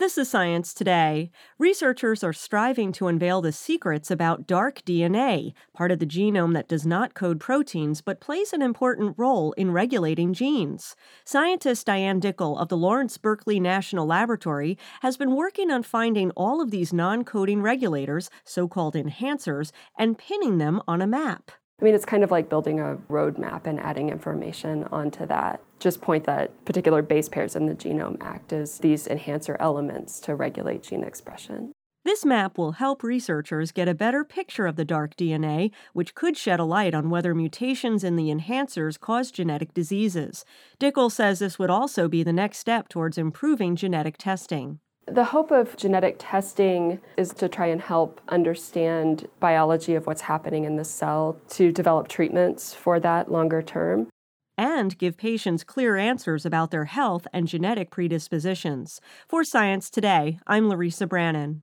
This is Science Today. Researchers are striving to unveil the secrets about dark DNA, part of the genome that does not code proteins but plays an important role in regulating genes. Scientist Diane Dickel of the Lawrence Berkeley National Laboratory has been working on finding all of these non coding regulators, so called enhancers, and pinning them on a map. I mean, it's kind of like building a roadmap and adding information onto that. Just point that particular base pairs in the genome act as these enhancer elements to regulate gene expression. This map will help researchers get a better picture of the dark DNA, which could shed a light on whether mutations in the enhancers cause genetic diseases. Dickel says this would also be the next step towards improving genetic testing. The hope of genetic testing is to try and help understand biology of what's happening in the cell to develop treatments for that longer term. And give patients clear answers about their health and genetic predispositions. For Science Today, I'm Larissa Branin.